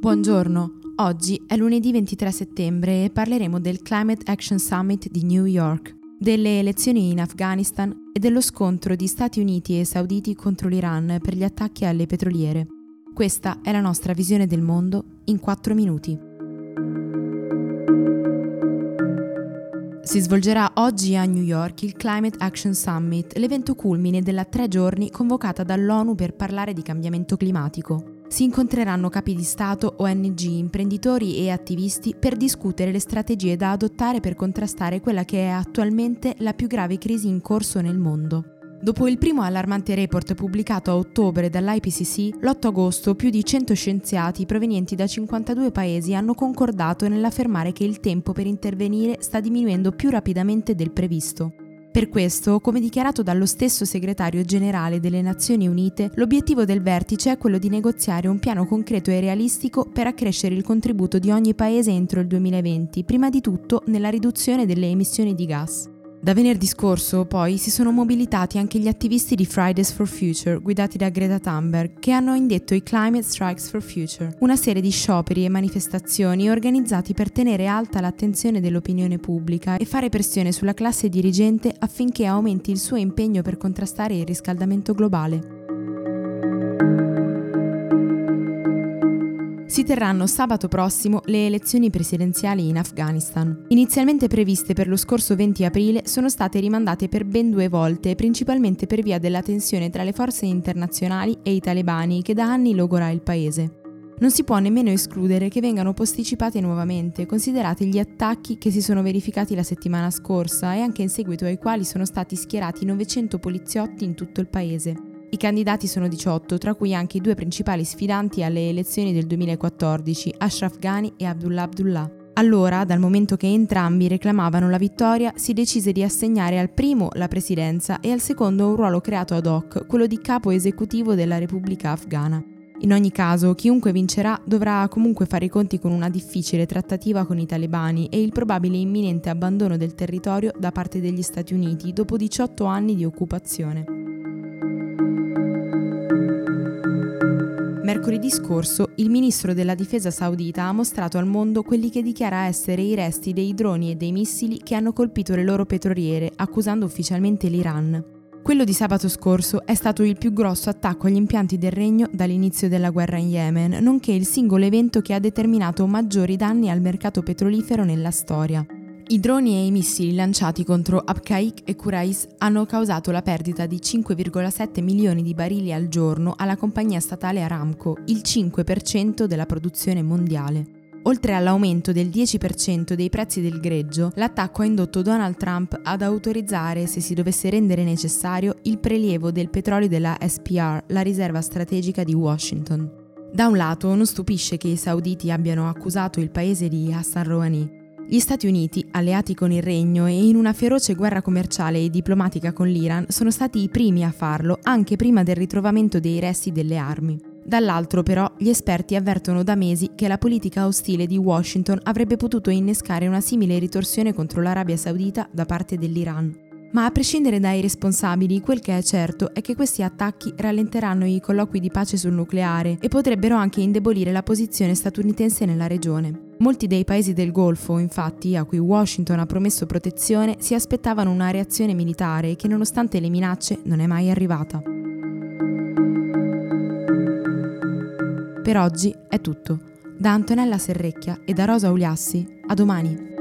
Buongiorno, oggi è lunedì 23 settembre e parleremo del Climate Action Summit di New York, delle elezioni in Afghanistan e dello scontro di Stati Uniti e Sauditi contro l'Iran per gli attacchi alle petroliere. Questa è la nostra visione del mondo in 4 minuti. Si svolgerà oggi a New York il Climate Action Summit, l'evento culmine della tre giorni convocata dall'ONU per parlare di cambiamento climatico. Si incontreranno capi di Stato, ONG, imprenditori e attivisti per discutere le strategie da adottare per contrastare quella che è attualmente la più grave crisi in corso nel mondo. Dopo il primo allarmante report pubblicato a ottobre dall'IPCC, l'8 agosto più di 100 scienziati provenienti da 52 paesi hanno concordato nell'affermare che il tempo per intervenire sta diminuendo più rapidamente del previsto. Per questo, come dichiarato dallo stesso segretario generale delle Nazioni Unite, l'obiettivo del vertice è quello di negoziare un piano concreto e realistico per accrescere il contributo di ogni paese entro il 2020, prima di tutto nella riduzione delle emissioni di gas. Da venerdì scorso, poi, si sono mobilitati anche gli attivisti di Fridays for Future, guidati da Greta Thunberg, che hanno indetto i Climate Strikes for Future, una serie di scioperi e manifestazioni organizzati per tenere alta l'attenzione dell'opinione pubblica e fare pressione sulla classe dirigente affinché aumenti il suo impegno per contrastare il riscaldamento globale. Si terranno sabato prossimo le elezioni presidenziali in Afghanistan. Inizialmente previste per lo scorso 20 aprile, sono state rimandate per ben due volte, principalmente per via della tensione tra le forze internazionali e i talebani che da anni logora il paese. Non si può nemmeno escludere che vengano posticipate nuovamente, considerati gli attacchi che si sono verificati la settimana scorsa e anche in seguito ai quali sono stati schierati 900 poliziotti in tutto il paese. I candidati sono 18, tra cui anche i due principali sfidanti alle elezioni del 2014, Ashraf Ghani e Abdullah Abdullah. Allora, dal momento che entrambi reclamavano la vittoria, si decise di assegnare al primo la presidenza e al secondo un ruolo creato ad hoc, quello di capo esecutivo della Repubblica afghana. In ogni caso, chiunque vincerà dovrà comunque fare i conti con una difficile trattativa con i talebani e il probabile imminente abbandono del territorio da parte degli Stati Uniti dopo 18 anni di occupazione. Mercoledì scorso il ministro della difesa saudita ha mostrato al mondo quelli che dichiara essere i resti dei droni e dei missili che hanno colpito le loro petroliere, accusando ufficialmente l'Iran. Quello di sabato scorso è stato il più grosso attacco agli impianti del regno dall'inizio della guerra in Yemen, nonché il singolo evento che ha determinato maggiori danni al mercato petrolifero nella storia. I droni e i missili lanciati contro Abqaiq e Qurais hanno causato la perdita di 5,7 milioni di barili al giorno alla compagnia statale Aramco, il 5% della produzione mondiale. Oltre all'aumento del 10% dei prezzi del greggio, l'attacco ha indotto Donald Trump ad autorizzare, se si dovesse rendere necessario, il prelievo del petrolio della SPR, la riserva strategica di Washington. Da un lato non stupisce che i sauditi abbiano accusato il paese di Hassan Rouhani, gli Stati Uniti, alleati con il Regno e in una feroce guerra commerciale e diplomatica con l'Iran, sono stati i primi a farlo anche prima del ritrovamento dei resti delle armi. Dall'altro però gli esperti avvertono da mesi che la politica ostile di Washington avrebbe potuto innescare una simile ritorsione contro l'Arabia Saudita da parte dell'Iran. Ma a prescindere dai responsabili, quel che è certo è che questi attacchi rallenteranno i colloqui di pace sul nucleare e potrebbero anche indebolire la posizione statunitense nella regione. Molti dei paesi del Golfo, infatti, a cui Washington ha promesso protezione, si aspettavano una reazione militare che nonostante le minacce non è mai arrivata. Per oggi è tutto. Da Antonella Serrecchia e da Rosa Uliassi, a domani.